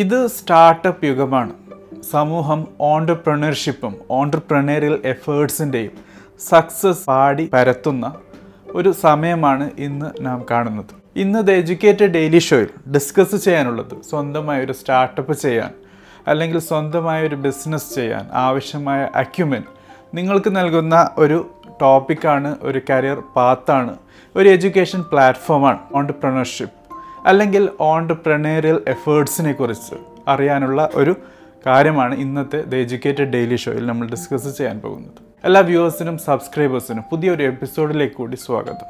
ഇത് സ്റ്റാർട്ടപ്പ് യുഗമാണ്. സമൂഹം ഓണ്ടർപ്രണർഷിപ്പും ഓണ്ടർപ്രണേറിയൽ എഫേർട്സിന്റെയും സക്സസ് പാടി പരത്തുന്ന ഒരു സമയമാണ് ഇന്ന് നാം കാണുന്നത്. ഇന്ന് ദ എഡ്യൂക്കേറ്റഡ് ഡെയിലി ഷോയിൽ ഡിസ്കസ് ചെയ്യാനുള്ളത് സ്വന്തമായ ഒരു സ്റ്റാർട്ടപ്പ് ചെയ്യാൻ അല്ലെങ്കിൽ സ്വന്തമായ ഒരു ബിസിനസ് ചെയ്യാൻ ആവശ്യമായ അക്യുമെൻ നിങ്ങൾക്ക് നൽകുന്ന ഒരു ടോപ്പിക്കാണ് ഒരു കരിയർ പാത്താണ് ഒരു എഡ്യൂക്കേഷൻ പ്ലാറ്റ്ഫോമാണ് ഓണ്ടർപ്രണർഷിപ്പ് അല്ലെങ്കിൽ ഓണ്ടർപ്രണേറിയൽ എഫേർട്സിനെ കുറിച്ച് അറിയാനുള്ള ഒരു കാര്യമാണ് ഇന്നത്തെ ദ എജ്യൂക്കേറ്റഡ് ഡെയിലി ഷോയിൽ നമ്മൾ ഡിസ്കസ് ചെയ്യാൻ പോകുന്നത്. എല്ലാ വ്യൂവേഴ്സിനും സബ്സ്ക്രൈബേഴ്സിനും പുതിയൊരു എപ്പിസോഡിലേക്ക് കൂടി സ്വാഗതം.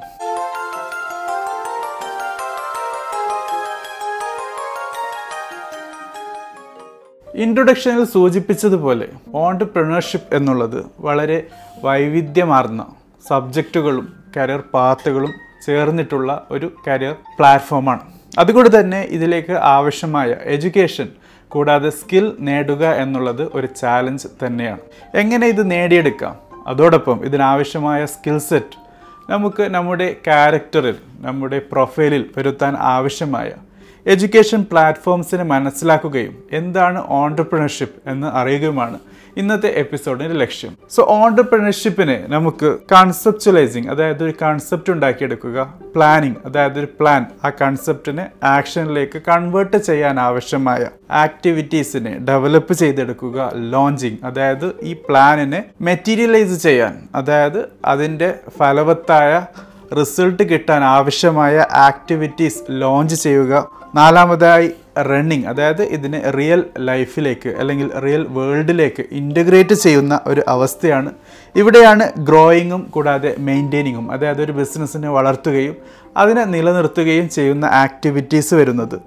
ഇൻട്രൊഡക്ഷനിൽ സൂചിപ്പിച്ചതുപോലെ ഓണ്ടർപ്രണർഷിപ്പ് എന്നുള്ളത് വളരെ വൈവിധ്യമാർന്ന സബ്ജക്റ്റുകളും കരിയർ പാത്തുകളും ചേർന്നിട്ടുള്ള ഒരു കരിയർ പ്ലാറ്റ്ഫോമാണ് അതുകൊണ്ട് തന്നെ ഇതിലേക്ക് ആവശ്യമായ എഡ്യൂക്കേഷൻ കൂടാതെ സ്കിൽ നേടുക എന്നുള്ളത് ഒരു ചാലഞ്ച് തന്നെയാണ്. എങ്ങനെ ഇത് നേടിയെടുക്കാം? അതോടൊപ്പം ഇതിനാവശ്യമായ സ്കിൽ സെറ്റ് നമുക്ക് നമ്മുടെ ക്യാരക്ടറിൽ നമ്മുടെ പ്രൊഫൈലിൽ വരുത്താൻ ആവശ്യമായ എഡ്യൂക്കേഷൻ പ്ലാറ്റ്ഫോംസിനെ മനസ്സിലാക്കുകയും എന്താണ് ഓണ്ടർപ്രണർഷിപ്പ് എന്ന് അറിയുകയുമാണ് ഇന്നത്തെ എപ്പിസോഡിന്റെ ലക്ഷ്യം. സോ ഓണ്ടർപ്രണർഷിപ്പിനെ നമുക്ക് കൺസെപ്ച്വലൈസിങ് അതായത് ഒരു കൺസെപ്റ്റ് ഉണ്ടാക്കിയെടുക്കുക പ്ലാനിങ് അതായത് ഒരു പ്ലാൻ ആ കൺസെപ്റ്റിനെ ആക്ഷനിലേക്ക് കൺവേർട്ട് ചെയ്യാൻ ആവശ്യമായ ആക്ടിവിറ്റീസിനെ ഡെവലപ്പ് ചെയ്തെടുക്കുക ലോഞ്ചിങ് അതായത് ഈ പ്ലാനിനെ മെറ്റീരിയലൈസ് ചെയ്യാൻ അതായത് അതിന്റെ ഫലവത്തായ റിസൾട്ട് കിട്ടാൻ ആവശ്യമായ ആക്ടിവിറ്റീസ് ലോഞ്ച് ചെയ്യുക. നാലാമതായി റണ്ണിങ് അതായത് ഇതിനെ റിയൽ ലൈഫിലേക്ക് അല്ലെങ്കിൽ റിയൽ വേൾഡിലേക്ക് ഇന്റഗ്രേറ്റ് ചെയ്യുന്ന ഒരു അവസ്ഥയാണ്. ഇവിടെയാണ് ഗ്രോയിങ്ങും കൂടാതെ മെയിന്റെയിനിങ്ങും അതായത് ഒരു ബിസിനസ്സിനെ വളർത്തുകയും അതിനെ നിലനിർത്തുകയും ചെയ്യുന്ന ആക്ടിവിറ്റീസ് വരുന്നത്.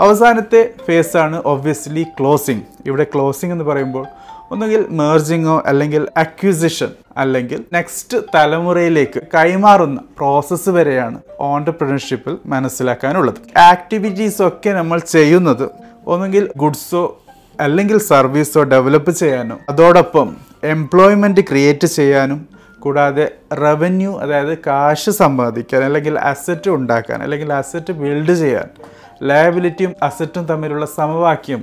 അവസാനത്തെ ഫേസാണ് ഒബ്വിയസ്ലി ക്ലോസിങ് ഇവിടെ ക്ലോസിങ് എന്ന് പറയുമ്പോൾ ഒന്നുകിൽ മേർജിങ്ങോ അല്ലെങ്കിൽ അക്വിസിഷൻ അല്ലെങ്കിൽ നെക്സ്റ്റ് തലമുറയിലേക്ക് കൈമാറുന്ന പ്രോസസ്സ് വരെയാണ് ഓണ്ടർപ്രണർഷിപ്പിൽ മനസ്സിലാക്കാനുള്ളത്. ആക്ടിവിറ്റീസ് ഒക്കെ നമ്മൾ ചെയ്യുന്നത് ഒന്നുകിൽ ഗുഡ്സോ അല്ലെങ്കിൽ സർവീസോ ഡെവലപ്പ് ചെയ്യാനോ അതോടൊപ്പം എംപ്ലോയ്മെന്റ് ക്രിയേറ്റ് ചെയ്യാനും കൂടാതെ റവന്യൂ അതായത് കാശ് സമ്പാദിക്കാൻ അല്ലെങ്കിൽ അസറ്റ് ഉണ്ടാക്കാൻ അല്ലെങ്കിൽ അസറ്റ് ബിൽഡ് ചെയ്യാൻ ലയബിലിറ്റിയും അസറ്റും തമ്മിലുള്ള സമവാക്യം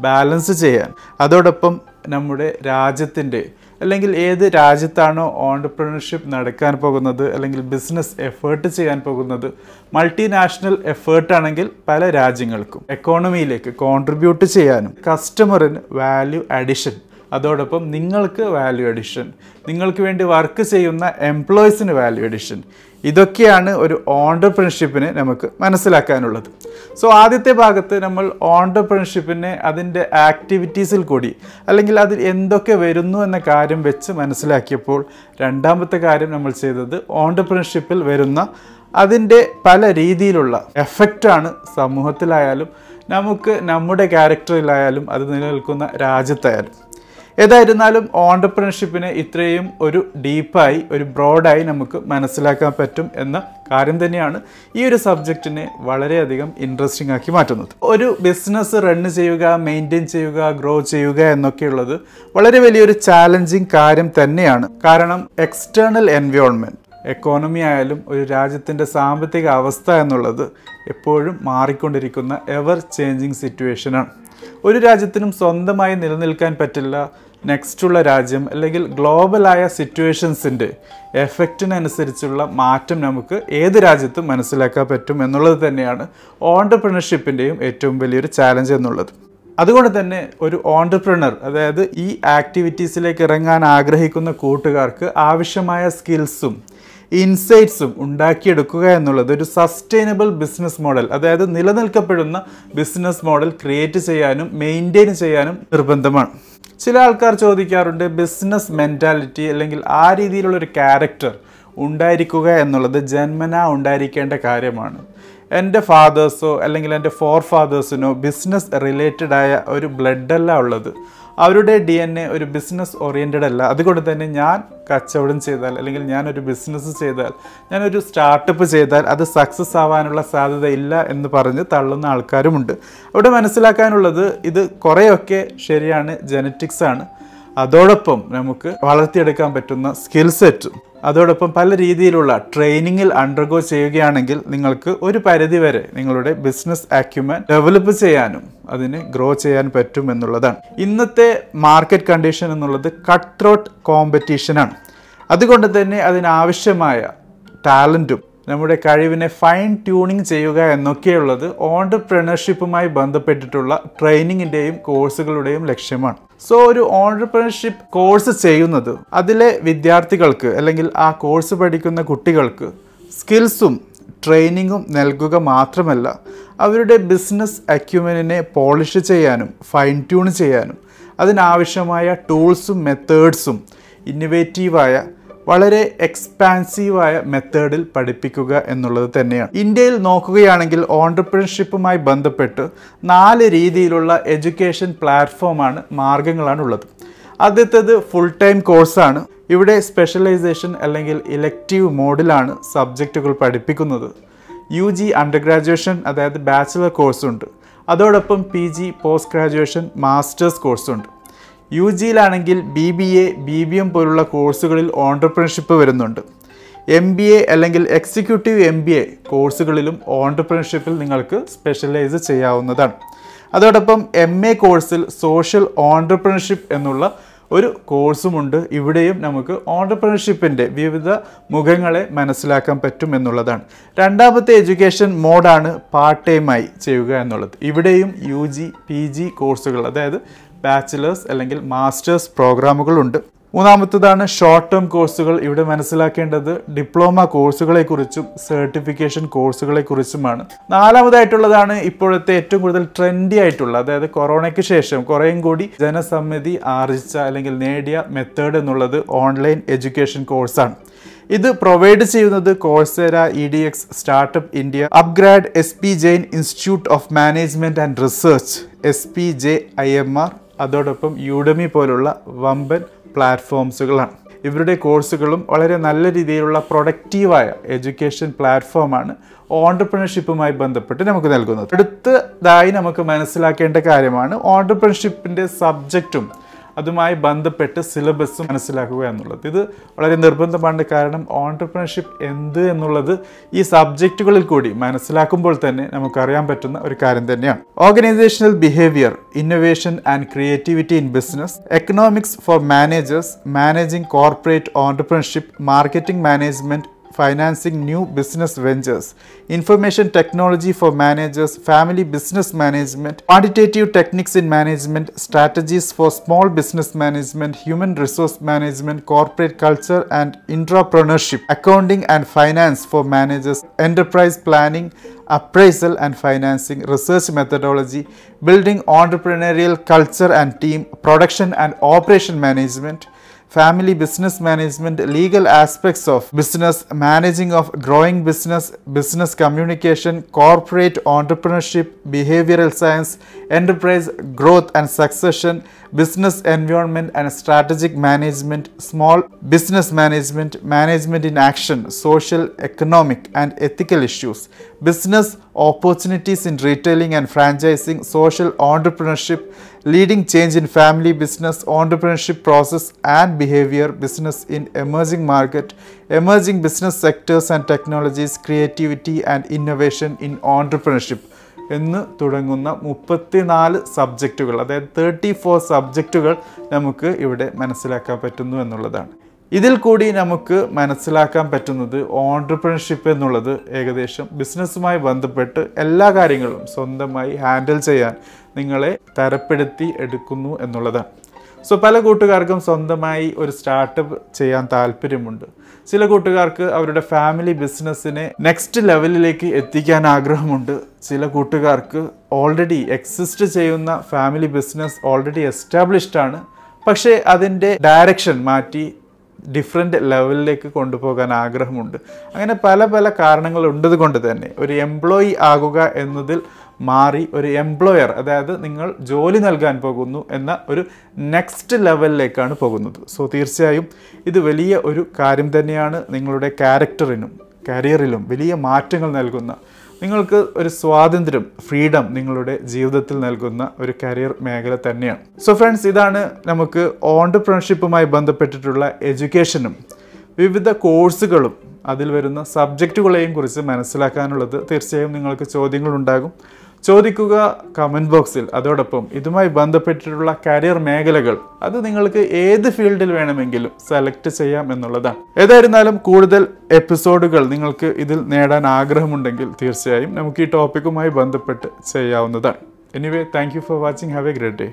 ബാലൻസ് ചെയ്യാൻ അതോടൊപ്പം നമ്മുടെ രാജ്യത്തിന്റെ അല്ലെങ്കിൽ ഏത് രാജ്യത്താണോ ഓണ്ടർപ്രണർഷിപ്പ് നടക്കാൻ പോകുന്നത് അല്ലെങ്കിൽ ബിസിനസ് എഫേർട്ട് ചെയ്യാൻ പോകുന്നത് മൾട്ടിനാഷണൽ എഫേർട്ടാണെങ്കിൽ പല രാജ്യങ്ങൾക്കും എക്കോണമിയിലേക്ക് കോൺട്രിബ്യൂട്ട് ചെയ്യാനും കസ്റ്റമറിന് വാല്യൂ അഡിഷൻ അതോടൊപ്പം നിങ്ങൾക്ക് വാല്യൂ അഡിഷൻ നിങ്ങൾക്ക് വേണ്ടി വർക്ക് ചെയ്യുന്ന എംപ്ലോയീസിന് വാല്യൂ അഡിഷൻ ഇതൊക്കെയാണ് ഒരു ഓണ്ടർപ്രണർഷിപ്പിനെ നമുക്ക് മനസ്സിലാക്കാനുള്ളത്. സോ ആദ്യത്തെ ഭാഗത്ത് നമ്മൾ ഓണ്ടർപ്രണർഷിപ്പിനെ അതിന്റെ ആക്ടിവിറ്റീസിൽ കൂടി അല്ലെങ്കിൽ അതിൽ എന്തൊക്കെ വരുന്നു എന്ന കാര്യം വെച്ച് മനസ്സിലാക്കിയപ്പോൾ രണ്ടാമത്തെ കാര്യം നമ്മൾ ചെയ്തത് ഓണ്ടർപ്രണർഷിപ്പിൽ വരുന്ന അതിന്റെ പല രീതിയിലുള്ള എഫക്റ്റാണ് സമൂഹത്തിലായാലും നമുക്ക് നമ്മുടെ ക്യാരക്ടറിലായാലും അത് നിലനിൽക്കുന്ന രാജ്യത്തായാലും. ഏതായിരുന്നാലും ഓണ്ടർപ്രണർഷിപ്പിനെ ഇത്രയും ഒരു ഡീപ്പായി ഒരു ബ്രോഡായി നമുക്ക് മനസ്സിലാക്കാൻ പറ്റും എന്ന കാര്യം തന്നെയാണ് ഈ ഒരു സബ്ജക്റ്റിനെ വളരെയധികം ഇൻട്രസ്റ്റിംഗ് ആക്കി മാറ്റുന്നത്. ഒരു ബിസിനസ് റൺ ചെയ്യുക മെയിന്റെയിൻ ചെയ്യുക ഗ്രോ ചെയ്യുക എന്നൊക്കെയുള്ളത് വളരെ വലിയൊരു ചാലഞ്ചിങ് കാര്യം തന്നെയാണ്. കാരണം എക്സ്റ്റേണൽ എൻവയോൺമെന്റ് എക്കോണമി ആയാലും ഒരു രാജ്യത്തിന്റെ സാമ്പത്തിക അവസ്ഥ എന്നുള്ളത് എപ്പോഴും മാറിക്കൊണ്ടിരിക്കുന്ന എവർ ചേഞ്ചിങ് സിറ്റുവേഷനാണ് ഒരു രാജ്യത്തിനും സ്വന്തമായി നിലനിൽക്കാൻ പറ്റില്ല. നെക്സ്റ്റുള്ള രാജ്യം അല്ലെങ്കിൽ ഗ്ലോബലായ സിറ്റുവേഷൻസിന്റെ എഫക്റ്റിനനുസരിച്ചുള്ള മാറ്റം നമുക്ക് ഏത് രാജ്യത്തും മനസ്സിലാക്കാൻ പറ്റും എന്നുള്ളത് തന്നെയാണ് ഓണ്ടർപ്രണർഷിപ്പിന്റെയും ഏറ്റവും വലിയൊരു ചാലഞ്ച് എന്നുള്ളത്. അതുകൊണ്ട് തന്നെ ഒരു ഓണ്ടർപ്രണർ അതായത് ഈ ആക്ടിവിറ്റീസിലേക്ക് ഇറങ്ങാൻ ആഗ്രഹിക്കുന്ന കൂട്ടുകാർക്ക് ആവശ്യമായ സ്കിൽസും ഇൻസൈറ്റ്സും ഉണ്ടാക്കിയെടുക്കുക എന്നുള്ളത് ഒരു സസ്റ്റൈനബിൾ ബിസിനസ് മോഡൽ. അതായത് നിലനിൽക്കപ്പെടുന്ന ബിസിനസ് മോഡൽ ക്രിയേറ്റ് ചെയ്യാനും മെയിന്റെയിൻ ചെയ്യാനും നിർബന്ധമാണ്. ചില ആൾക്കാർ ചോദിക്കാറുണ്ട് ബിസിനസ് മെന്റാലിറ്റി അല്ലെങ്കിൽ ആ രീതിയിലുള്ള ഒരു ക്യാരക്ടർ ഉണ്ടായിരിക്കുക എന്നുള്ളത് ജന്മനാ ഉണ്ടായിരിക്കേണ്ട കാര്യമാണ്. എന്റെ ഫാദേഴ്സോ അല്ലെങ്കിൽ എന്റെ ഫോർ ഫാദേഴ്സിനോ ബിസിനസ് റിലേറ്റഡായ ഒരു ബ്ലഡല്ല ഉള്ളത്. അവരുടെ ഡി എൻ എ ഒരു ബിസിനസ് ഓറിയന്റഡ് അല്ല. അതുകൊണ്ട് തന്നെ ഞാൻ കച്ചവടം ചെയ്താൽ അല്ലെങ്കിൽ ഞാനൊരു ബിസിനസ് ചെയ്താൽ ഞാനൊരു സ്റ്റാർട്ടപ്പ് ചെയ്താൽ അത് സക്സസ് ആവാനുള്ള സാധ്യത ഇല്ല എന്ന് പറഞ്ഞ് തള്ളുന്ന ആൾക്കാരുമുണ്ട്. അവിടെ മനസ്സിലാക്കാനുള്ളത് ഇത് കുറേയൊക്കെ ശരിയാണ് ജനറ്റിക്സ് ആണ്. അതോടൊപ്പം നമുക്ക് വളർത്തിയെടുക്കാൻ പറ്റുന്ന സ്കിൽ സെറ്റും അതോടൊപ്പം പല രീതിയിലുള്ള ട്രെയിനിങ്ങിൽ അണ്ടർഗോ ചെയ്യുകയാണെങ്കിൽ നിങ്ങൾക്ക് ഒരു പരിധിവരെ നിങ്ങളുടെ ബിസിനസ് ആക്യുമൻ ഡെവലപ്പ് ചെയ്യാനും അതിന് ഗ്രോ ചെയ്യാൻ പറ്റും എന്നുള്ളതാണ്. ഇന്നത്തെ മാർക്കറ്റ് കണ്ടീഷൻ എന്നുള്ളത് കട്ട് ത്രോട്ട് കോമ്പറ്റീഷനാണ് അതുകൊണ്ട് തന്നെ അതിനാവശ്യമായ ടാലന്റും നമ്മുടെ കഴിവിനെ ഫൈൻ ട്യൂണിങ് ചെയ്യുക എന്നൊക്കെയുള്ളത് ഓണ്ടർപ്രണർഷിപ്പുമായി ബന്ധപ്പെട്ടിട്ടുള്ള ട്രെയിനിങ്ങിന്റെയും കോഴ്സുകളുടെയും ലക്ഷ്യമാണ്. സോ ഒരു ഓണ്ടർപ്രണർഷിപ്പ് കോഴ്സ് ചെയ്യുന്നത് അതിലെ വിദ്യാർത്ഥികൾക്ക് അല്ലെങ്കിൽ ആ കോഴ്സ് പഠിക്കുന്ന കുട്ടികൾക്ക് സ്കിൽസും ട്രെയിനിങ്ങും നൽകുക മാത്രമല്ല അവരുടെ ബിസിനസ് അക്യുമെന്റിനെ പോളിഷ് ചെയ്യാനും ഫൈൻ ട്യൂൺ ചെയ്യാനും അതിനാവശ്യമായ ടൂൾസും മെത്തേഡ്സും ഇന്നൊവേറ്റീവായ വളരെ എക്സ്പാൻസീവായ മെത്തേഡിൽ പഠിപ്പിക്കുക എന്നുള്ളത് തന്നെയാണ്. ഇന്ത്യയിൽ നോക്കുകയാണെങ്കിൽ ഓണ്ടർപ്രണർഷിപ്പുമായി ബന്ധപ്പെട്ട് നാല് രീതിയിലുള്ള എഡ്യൂക്കേഷൻ പ്ലാറ്റ്ഫോമാണ് മാർഗങ്ങളാണ് ഉള്ളത്. ആദ്യത്തേത് ഫുൾ ടൈം കോഴ്സാണ് ഇവിടെ സ്പെഷ്യലൈസേഷൻ അല്ലെങ്കിൽ ഇലക്റ്റീവ് മോഡിലാണ് സബ്ജക്റ്റുകൾ പഠിപ്പിക്കുന്നത്. യു ജി അണ്ടർ ഗ്രാജുവേഷൻ അതായത് ബാച്ചിലർ കോഴ്സുണ്ട് അതോടൊപ്പം P G post graduation masters കോഴ്സുണ്ട് U ജിയിലാണെങ്കിൽ B B A B B M പോലുള്ള കോഴ്സുകളിൽ ഓണ്ടർപ്രണർഷിപ്പ് വരുന്നുണ്ട്. എം ബി എ അല്ലെങ്കിൽ എക്സിക്യൂട്ടീവ് എം ബി എ കോഴ്സുകളിലും ഓണ്ടർപ്രണർഷിപ്പിൽ നിങ്ങൾക്ക് സ്പെഷ്യലൈസ് ചെയ്യാവുന്നതാണ്. അതോടൊപ്പം എം എ കോഴ്സിൽ സോഷ്യൽ ഓണ്ടർപ്രണർഷിപ്പ് എന്നുള്ള ഒരു കോഴ്സുമുണ്ട്. ഇവിടെയും നമുക്ക് ഓണ്ടർപ്രണർഷിപ്പിന്റെ വിവിധ മുഖങ്ങളെ മനസ്സിലാക്കാൻ പറ്റും എന്നുള്ളതാണ്. രണ്ടാമത്തെ എഡ്യൂക്കേഷൻ മോഡാണ് പാർട്ട് ടൈമായി ചെയ്യുക എന്നുള്ളത്. ഇവിടെയും യു ജി പി ജി കോഴ്സുകൾ അതായത് ബാച്ചിലേഴ്സ് അല്ലെങ്കിൽ മാസ്റ്റേഴ്സ് പ്രോഗ്രാമുകളുണ്ട് മൂന്നാമത്തതാണ് ഷോർട്ട് ടേം കോഴ്സുകൾ ഇവിടെ മനസ്സിലാക്കേണ്ടത് ഡിപ്ലോമ കോഴ്സുകളെക്കുറിച്ചും സർട്ടിഫിക്കേഷൻ കോഴ്സുകളെക്കുറിച്ചുമാണ് നാലാമതായിട്ടുള്ളതാണ് ഇപ്പോഴത്തെ ഏറ്റവും കൂടുതൽ ട്രെൻഡി ആയിട്ടുള്ള അതായത് കൊറോണയ്ക്ക് ശേഷം കുറേയും കൂടി ജനസമ്മതി ആർജിച്ച അല്ലെങ്കിൽ നേടിയ മെത്തേഡ് എന്നുള്ളത് ഓൺലൈൻ എഡ്യൂക്കേഷൻ കോഴ്സാണ് ഇത് പ്രൊവൈഡ് ചെയ്യുന്നത് Coursera E D X startup India upGrad S P Jain institute of management and research S P J I M R അതോടൊപ്പം യൂഡമി പോലുള്ള വമ്പൻ പ്ലാറ്റ്ഫോംസുകളാണ്. ഇവരുടെ കോഴ്സുകളും വളരെ നല്ല രീതിയിലുള്ള പ്രൊഡക്റ്റീവായ എഡ്യൂക്കേഷൻ പ്ലാറ്റ്ഫോമാണ് ഓണ്ടർപ്രണർഷിപ്പുമായി ബന്ധപ്പെട്ട് നമുക്ക് നൽകുന്നത്. അടുത്തതായി നമുക്ക് മനസ്സിലാക്കേണ്ട കാര്യമാണ് ഓണ്ടർപ്രണർഷിപ്പിന്റെ സബ്ജക്റ്റും അതുമായി ബന്ധപ്പെട്ട് സിലബസ് മനസ്സിലാക്കുക എന്നുള്ളത്. ഇത് വളരെ നിർബന്ധമാണ്. കാരണം ഓണ്ടർപ്രണർഷിപ്പ് എന്ത് എന്നുള്ളത് ഈ സബ്ജക്റ്റുകളിൽ കൂടി മനസ്സിലാക്കുമ്പോൾ തന്നെ നമുക്കറിയാൻ പറ്റുന്ന ഒരു കാര്യം തന്നെയാണ്. Organisational behaviour innovation and creativity in business economics for managers managing corporate entrepreneurship marketing management financing new business ventures, information technology for managers, family business management, quantitative techniques in management, strategies for small business management, human resource management, corporate culture and entrepreneurship, accounting and finance for managers, enterprise planning, appraisal and financing, research methodology, building entrepreneurial culture and team, production and operation management, family business management, legal aspects of business, managing of growing business, business communication, corporate entrepreneurship, behavioral science, enterprise growth and succession, business environment and strategic management, small business management, management in action, social, economic and ethical issues, business opportunities in retailing and franchising, social entrepreneurship, leading change in family business entrepreneurship process and behaviour business in emerging market emerging business sectors and technologies creativity and innovation in entrepreneurship എന്ന് തുടങ്ങുന്ന മുപ്പത്തിനാല് സബ്ജക്റ്റുകൾ അതായത് thirty four സബ്ജക്റ്റുകൾ നമുക്ക് ഇവിടെ മനസ്സിലാക്കാൻ പറ്റുന്നു എന്നുള്ളതാണ്. ഇതിൽ കൂടി നമുക്ക് മനസ്സിലാക്കാൻ പറ്റുന്നത് ഓണ്ടർപ്രണർഷിപ്പ് എന്നുള്ളത് ഏകദേശം ബിസിനസ്സുമായി ബന്ധപ്പെട്ട് എല്ലാ കാര്യങ്ങളും സ്വന്തമായി ഹാൻഡിൽ ചെയ്യാൻ നിങ്ങളെ തരപ്പെടുത്തി എടുക്കുന്നു എന്നുള്ളതാണ്. സോ പല കൂട്ടുകാർക്കും സ്വന്തമായി ഒരു സ്റ്റാർട്ടപ്പ് ചെയ്യാൻ താല്പര്യമുണ്ട്. ചില കൂട്ടുകാർക്ക് അവരുടെ ഫാമിലി ബിസിനസ്സിനെ നെക്സ്റ്റ് ലെവലിലേക്ക് എത്തിക്കാൻ ആഗ്രഹമുണ്ട്. ചില കൂട്ടുകാർക്ക് ഓൾറെഡി എക്സിസ്റ്റ് ചെയ്യുന്ന ഫാമിലി ബിസിനസ് ഓൾറെഡി എസ്റ്റാബ്ലിഷ്ഡ് ആണ്. പക്ഷേ അതിന്റെ ഡയറക്ഷൻ മാറ്റി ഡിഫറെന്റ് ലെവലിലേക്ക് കൊണ്ടുപോകാൻ ആഗ്രഹമുണ്ട്. അങ്ങനെ പല പല കാരണങ്ങൾ ഉണ്ടത് കൊണ്ട് തന്നെ ഒരു എംപ്ലോയി ആകുക എന്നതിൽ മാറി ഒരു എംപ്ലോയർ അതായത് നിങ്ങൾ ജോലി നൽകാൻ പോകുന്നു എന്ന ഒരു നെക്സ്റ്റ് ലെവലിലേക്കാണ് പോകുന്നത്. സോ തീർച്ചയായും ഇത് വലിയ ഒരു കാര്യം തന്നെയാണ് നിങ്ങളുടെ ക്യാരക്ടറിനും കരിയറിലും വലിയ മാറ്റങ്ങൾ നൽകുന്ന നിങ്ങൾക്ക് ഒരു സ്വാതന്ത്ര്യം ഫ്രീഡം നിങ്ങളുടെ ജീവിതത്തിൽ നൽകുന്ന ഒരു കരിയർ മേഖല തന്നെയാണ്. സോ ഫ്രണ്ട്സ് ഇതാണ് നമുക്ക് ഓണ്ടർപ്രണർഷിപ്പുമായി ബന്ധപ്പെട്ടിട്ടുള്ള എഡ്യൂക്കേഷനും വിവിധ കോഴ്സുകളും അതിൽ വരുന്ന സബ്ജക്റ്റുകളെയും കുറിച്ച് മനസ്സിലാക്കാനുള്ളത് തീർച്ചയായും നിങ്ങൾക്ക് ചോദ്യങ്ങളുണ്ടാകും. ചോദിക്കുക കമന്റ് ബോക്സിൽ അതോടൊപ്പം ഇതുമായി ബന്ധപ്പെട്ടിട്ടുള്ള കരിയർ മേഖലകൾ. അത് നിങ്ങൾക്ക് ഏത് ഫീൽഡിൽ വേണമെങ്കിലും സെലക്ട് ചെയ്യാം എന്നുള്ളതാണ്. ഏതായിരുന്നാലും കൂടുതൽ എപ്പിസോഡുകൾ നിങ്ങൾക്ക് ഇതിൽ നേടാൻ ആഗ്രഹമുണ്ടെങ്കിൽ തീർച്ചയായും നമുക്ക് ഈ ടോപ്പിക്കുമായി ബന്ധപ്പെട്ട് ചെയ്യാവുന്നതാണ്. Anyway thank you for watching have a great day